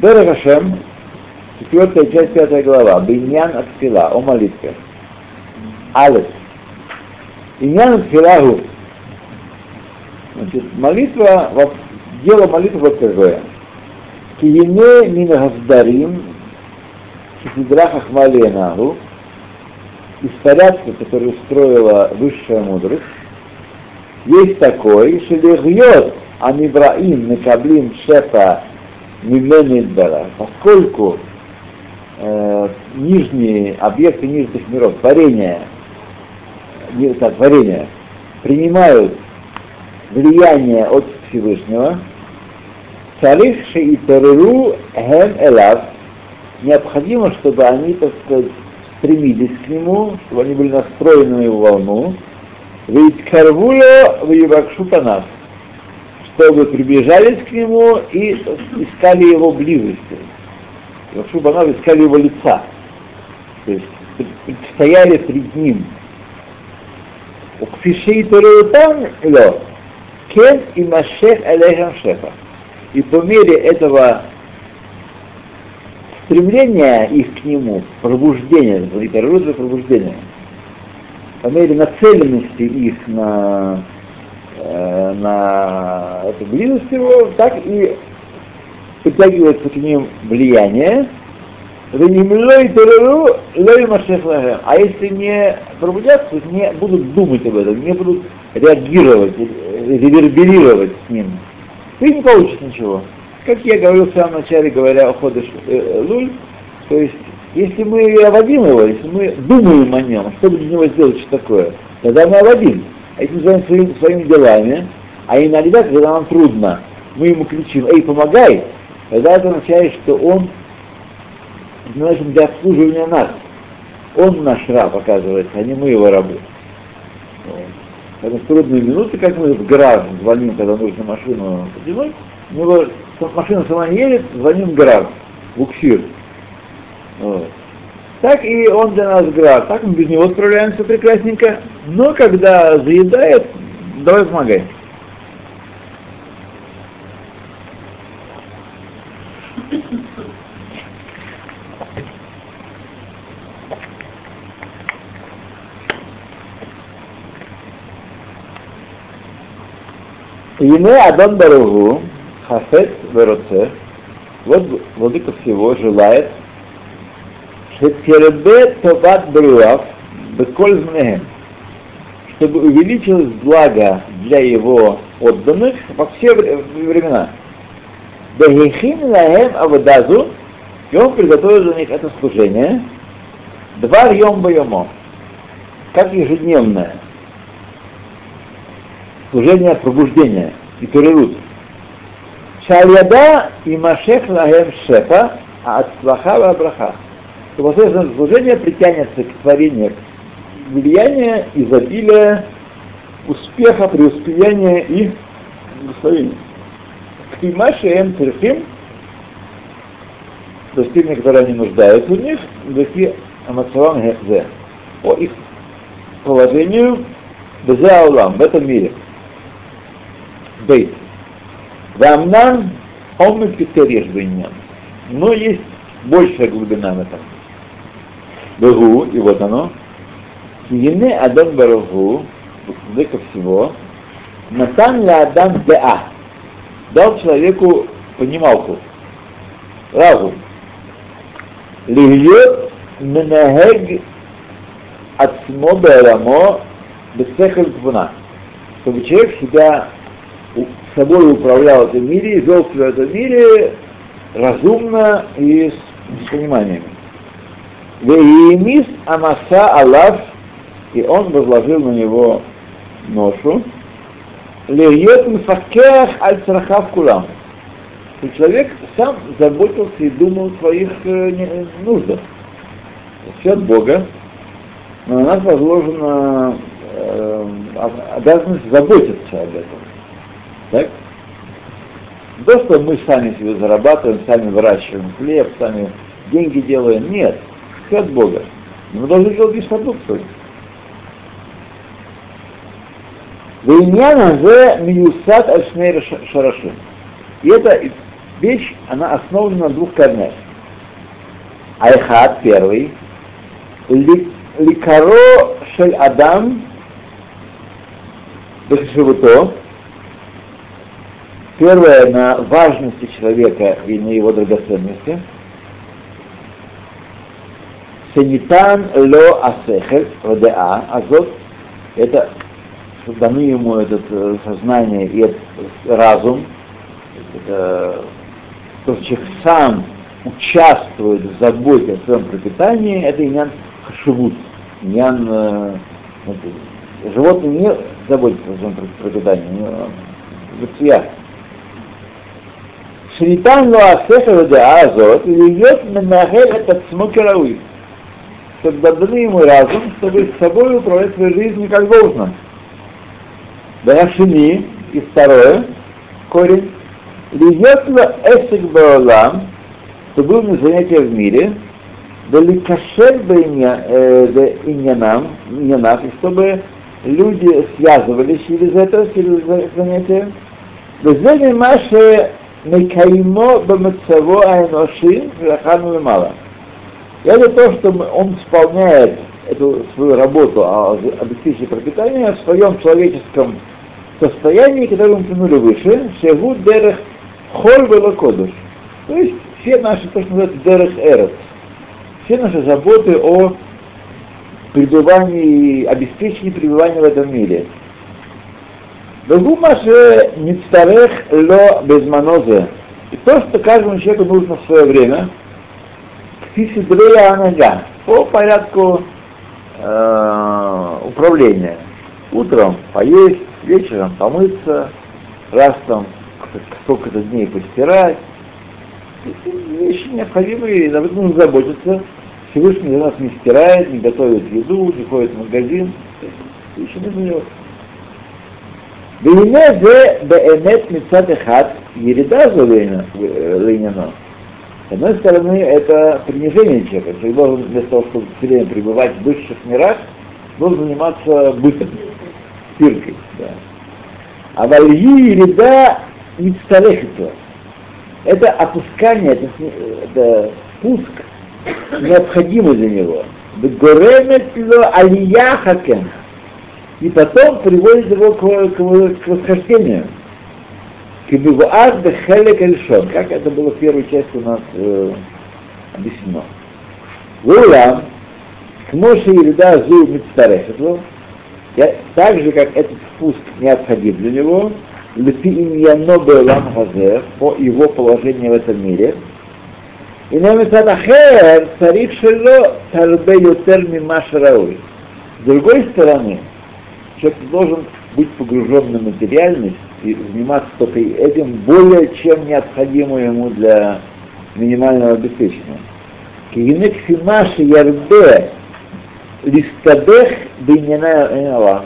Дерагашем, четвертая часть, пятая глава, Биньян Атфила, о молитве. Алес. Иньян Атфилагу. Значит, молитва, дело молитвы вот такое. Киене Минагаздарим, Сидра Хахмаленагу, из порядка, который устроила высшая мудрость, есть такой, что легьет Анибраим Мекаблим Шефа Мименидбара, поскольку э, нижние объекты нижних миров, творения, не, так, творения, принимают влияние от Всевышнего, Царих Шеитеру Хем Элав, необходимо, чтобы они, так сказать, стремились к нему, чтобы они были настроены на его волну, ведь Карвула в нас, чтобы приближались к нему и искали его близости. Вакшупанав искали его лица, то есть стояли перед ним. Укфишей Туреутан ло, кен и машех алейхам шефа. И по мере этого стремления их к нему, пробуждения, литература пробуждения, по мере нацеленности их на, э, на эту близость его, так и притягивается к ним влияние, а если не пробудятся, не будут думать об этом, не будут реагировать, реверберировать с ним, ты не получишь ничего. Как я говорил в самом начале, говоря о ходе э, Луль, то есть, если мы оводим его, если мы думаем о нем, чтобы для него сделать что такое, тогда мы оводим. Если мы занимаемся своими, делами, а иногда, когда нам трудно, мы ему кричим, эй, помогай, тогда это означает, что он значит, для обслуживания нас. Он наш раб, оказывается, а не мы его рабы. Поэтому в трудные минуты, как мы в гараж звоним, когда нужно машину потянуть, у него машина сама не едет, звоним грав, буксир. Вот. Так и он для нас грав. Так мы без него справляемся прекрасненько. Но когда заедает, давай помогай. Ине Адон Баругу, Хафет Вероце, вот владыка всего желает, Шетербе Товат Бруав, Беколь чтобы увеличилось благо для его отданных во все времена. Бехихин лаhem авадазу, и он приготовил для них это служение, два йом йомо, как ежедневное служение пробуждения и перерут. Шальяда и Машех Лагем Шефа, а от Слаха Браха. То посредством служения притянется к творению влияние, изобилия, успеха, преуспеяния и благословения. Кимаши Эм Церхим, достигнув, которые они нуждаются в них, Веки Амацавам Гехзе, по их положению Безе Аулам, в этом мире. Бейт. Вамнан омет китереш бейнян. Но есть большая глубина в этом. Бегу, и вот оно. Киене Адам Барагу, ко всего, Натан ля Адам Деа. Дал человеку понималку, разум. Лильет менагег от смоба бесехаль гвуна. Чтобы человек себя собой управлял в этом мире, вел себя в этом мире разумно и с пониманием. Веемис Амаса Аллах, и он возложил на него ношу, Леет Мфакех Аль Царахав Кулам. И человек сам заботился и думал о своих э, нуждах. Все от Бога, но на нас возложена э, обязанность заботиться об этом. Так? То, что мы сами себе зарабатываем, сами выращиваем хлеб, сами деньги делаем, нет. Все от Бога. Мы должны делать лишь продукцию. Вейняна же миюсад альшнейр шарашим. И это вещь, она основана на двух корнях. Айхат первый, ликаро шель адам бешевуто, первое на важности человека и на его драгоценности, Сенитан ло асехет, ОДА, азот, это даны ему это сознание и разум, это, то, что человек сам участвует в заботе о своем пропитании, это инян хашивут, инян э, животные не заботятся о своем пропитании, гуция. Шритан лоасеха вадеазот, льет менахель это цмокерауит подобны ему разум, чтобы с собой управлять своей жизнью как должно. Данашини, и второе, корень, Лиетла эсик баолам, то был на занятия в мире, далекашер иньянам, э, иньянах, и чтобы люди связывались через это, через занятие. Везели маше мекаимо бамацаво айношин, рахану мало. И это то, что он исполняет эту свою работу о обеспечении пропитания в своем человеческом состоянии, которое мы упомянули выше, шегу дерех холь велокодуш. То есть все наши, то, что называется дерех эрет, все наши заботы о пребывании, обеспечении пребывания в этом мире. Дагумаше ництарех ло безманозе. И то, что каждому человеку нужно в свое время, Фисидрея Анага, по порядку э, управления. Утром поесть, вечером помыться, раз там сколько-то дней постирать. Вещи необходимые, об этом нужно заботиться. Всевышний за нас не стирает, не готовит еду, не ходит в магазин. Вещи нужно делать. והנה זה באמת מצד אחד ירידה זו לעניינו. с одной стороны, это принижение человека. Человек должен вместо того, чтобы все время пребывать в высших мирах, должен заниматься бытом, пиркой. Да. А вальи еда не Это опускание, это, это спуск, необходимый для него. И потом приводит его к, к, к восхождению. Кибивуаз де хелек эльшон, как это было в первой части у нас э, объяснено. Улам, к Моше Ерида Зу Мицтарехетло, так же, как этот спуск необходим для него, лепи иньяно беолам хазер, по его положению в этом мире, и на Мецадахер царик шело тарбе ютер мима шарауи. С другой стороны, человек должен быть погружен на материальность заниматься только этим более чем необходимо ему для минимального обеспечения. Кигинек фимаши ярбе листадех бейняна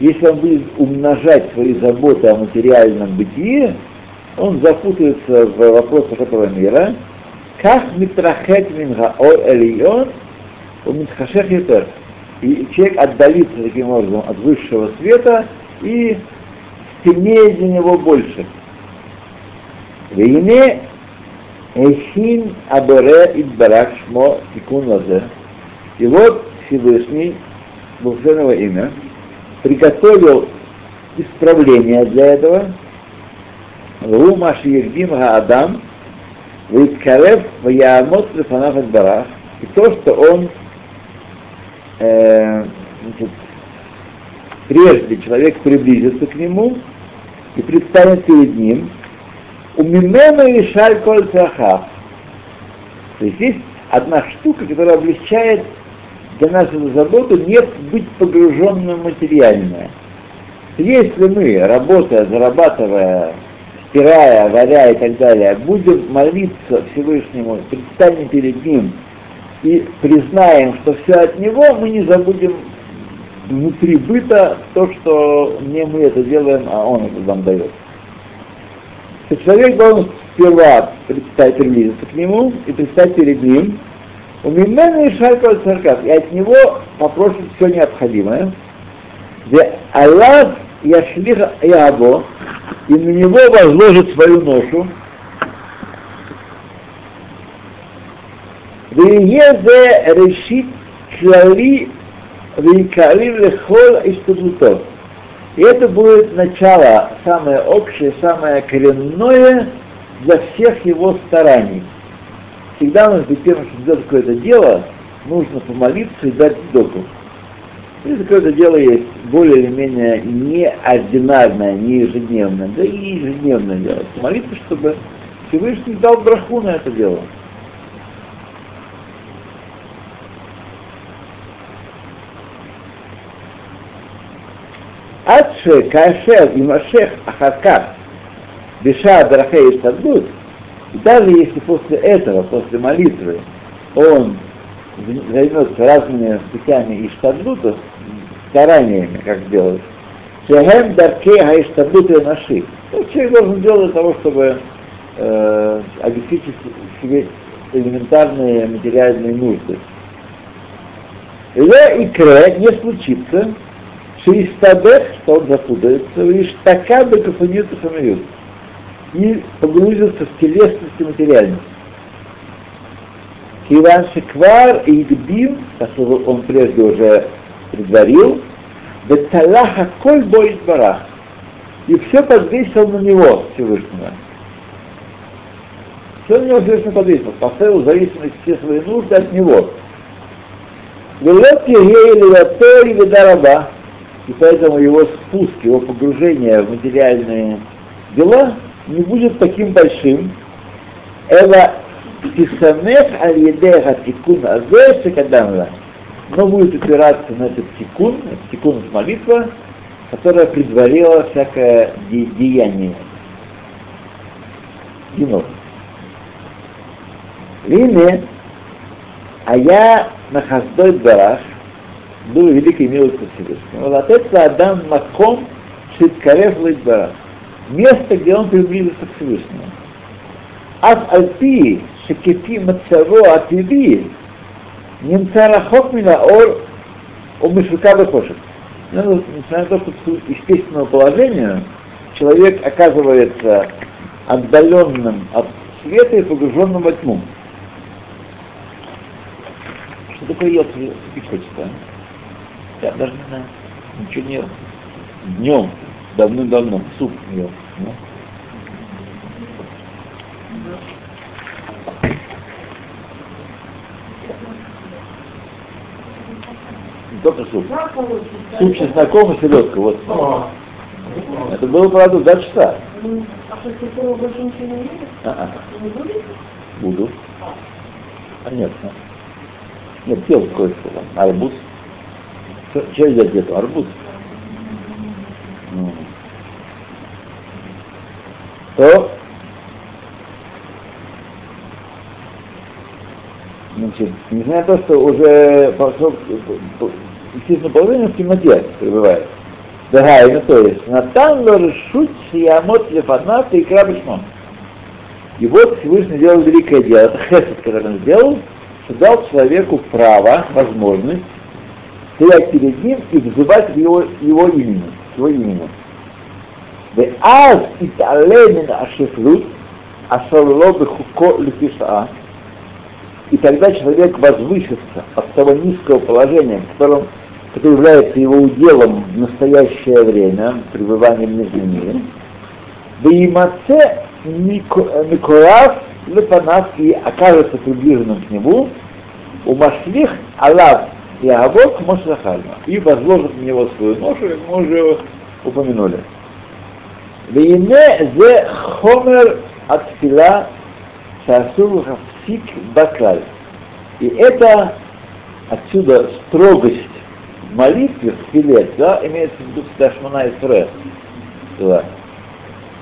Если он будет умножать свои заботы о материальном бытии, он запутается в вопросах этого мира, как митрахет минга о элион, у митхашех. И человек отдалится таким образом от высшего света и темнее для него больше. Вейне Эхин Абере Идбарак Шмо Тикун Лазе. И вот Всевышний, благословенного имя, приготовил исправление для этого. Ру Маши Евдим Адам, Виткарев Ваямот Лефанав Барах. И то, что он э, значит, прежде человек приблизится к нему и предстанет перед ним, у Мимена и Шаль Коль То есть есть одна штука, которая облегчает для нас эту заботу не быть погруженным в материальное. Если мы, работая, зарабатывая, стирая, варя и так далее, будем молиться Всевышнему, предстанем перед Ним и признаем, что все от Него, мы не забудем внутри быта то, что не мы это делаем, а он это нам дает. То человек должен сперва представить приблизиться к нему и представить перед ним. У меня не шайка и от него попросит все необходимое. Где Аллах Яшлиха Ябо, и на него возложит свою ношу. Веезе решит клали вейкалим лехол истудутов. И это будет начало, самое общее, самое коренное для всех его стараний. Всегда у нас перед тем, как сделать какое-то дело, нужно помолиться и дать доку. Если какое-то дело есть более или менее неординарное, не ежедневное, да и ежедневное дело, молиться, чтобы Всевышний дал браху на это дело. עד שכאשר יימשך אחר כך בשעה דרכי השתדלות, даже если после этого, после молитвы, он займется разными путями и штадлутов, стараниями, как сделать, Шехем дарке хаиштадлуты наши. Человек должен делать для того, чтобы э, обеспечить себе элементарные материальные нужды. Ле и кре не случится, что истадех, что он запутается, лишь така бы кафаниту хамают, и погрузится в телесность и материальность. Киван Шеквар и Игбим, которого он прежде уже предварил, Беталаха коль боит барах. И все подвесил на него Всевышнего. Все на него Всевышний подвесил, поставил зависимость все свои нужды от него. Велет Егея и Ведараба, и поэтому его спуск, его погружение в материальные дела не будет таким большим. Эва Тисамех аль-едеха тикун азе шекадамла. Но будет опираться на этот тикун, тикун это молитва, которая предварила всякое де- деяние. Гинов. Вине, а я на Хаздой Барах было великой милостью Всевышнего. Вот это Адам Маком Шиткарев Лайдбара. Место, где он приблизился к Всевышнему. Ад Альпи Шекифи Мацаво Ативи Немцара Хокмина Ор Умышвика Бехошек. Ну, несмотря на то, что естественного положения человек оказывается отдаленным от света и погруженным во тьму. Что такое Йоцвик хочется? Я даже не знаю. Ничего не ел. Днем, давным-давно, суп ел. Ну. Только суп. Суп чесноком и селедка. Вот. Это было, правда, два часа. А что, культуру больше ничего не видит? А-а. Не будет? Буду. Конечно. Нет, пел кое-что там. Арбуз. Что взять где-то? Арбуз. Ну. То Значит, несмотря на то, что уже пошел, естественно, положение в темноте пребывает. Да, именно то есть. Натан лоршут шиямот лефанат и крабишмон. И вот Всевышний сделал великое дело. Это хесед, который он сделал, что дал человеку право, возможность стоять перед ним и взывать его, его имени, его имени. ואז יתעלה מן השפלות אשר לא בחוקו לפי שעה, и тогда человек возвысится от того низкого положения, которым, которое является его уделом в настоящее время, пребывания в нижнем мире, да и маце Микурав Лепанав и окажется приближенным к нему, у Машлих Аллах Яавок Мошахальма. И возложит на него свою ношу, как мы уже упомянули. Вейне зе хомер атфила шасур хафсик баклаль. И это отсюда строгость молитвы в филет, да, имеется в виду Ташмана и Фре, да,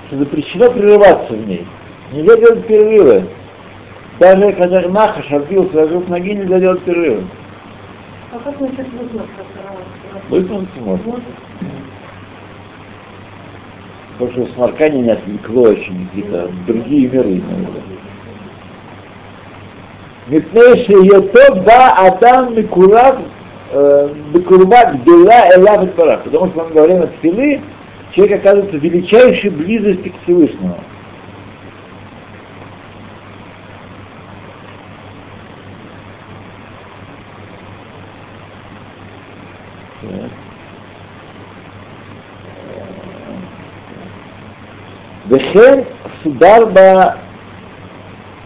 что запрещено прерываться в ней. Нельзя делать перерывы. Даже когда Нахаш отбил свою ноги, нельзя делать перерывы как насчет вызнаться? Вызнаться можно. Потому что сморкание не отвлекло очень какие-то другие миры. Митнейши Йото ба Адам Микурав Бекурба э, Гдела Элав Потому что во время тфилы человек оказывается в величайшей близости к Всевышнему. וכן סודר בה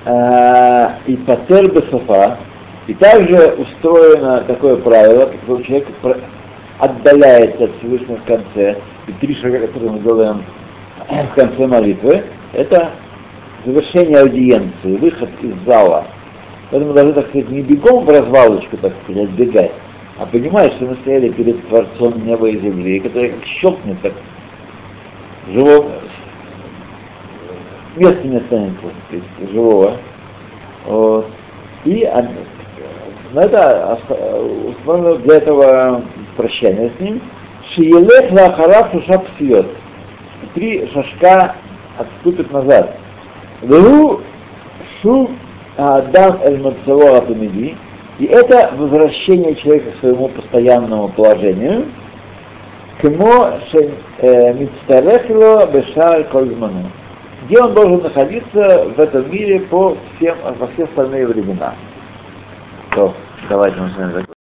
э, и патер бесофа, и также устроено такое правило, когда человек отдаляется от Всевышнего в конце, и три шага, которые мы делаем в конце молитвы, это завершение аудиенции, выход из зала. Поэтому мы должны, так сказать, не бегом в развалочку, так сказать, бегать, а понимать, что мы стояли перед Творцом неба и земли, который как щелкнет, так живого, места не останется, сказать, живого. Вот. И но это установлено для этого прощания с ним. Шиелех лахарав шуша псиет. Три шашка отступит назад. Вегу шу адам эль мацаво атумиди. И это возвращение человека к своему постоянному положению. Кмо мицтарехло бешар кользману. Где он должен находиться в этом мире по всем, во все остальные времена. То, давайте вами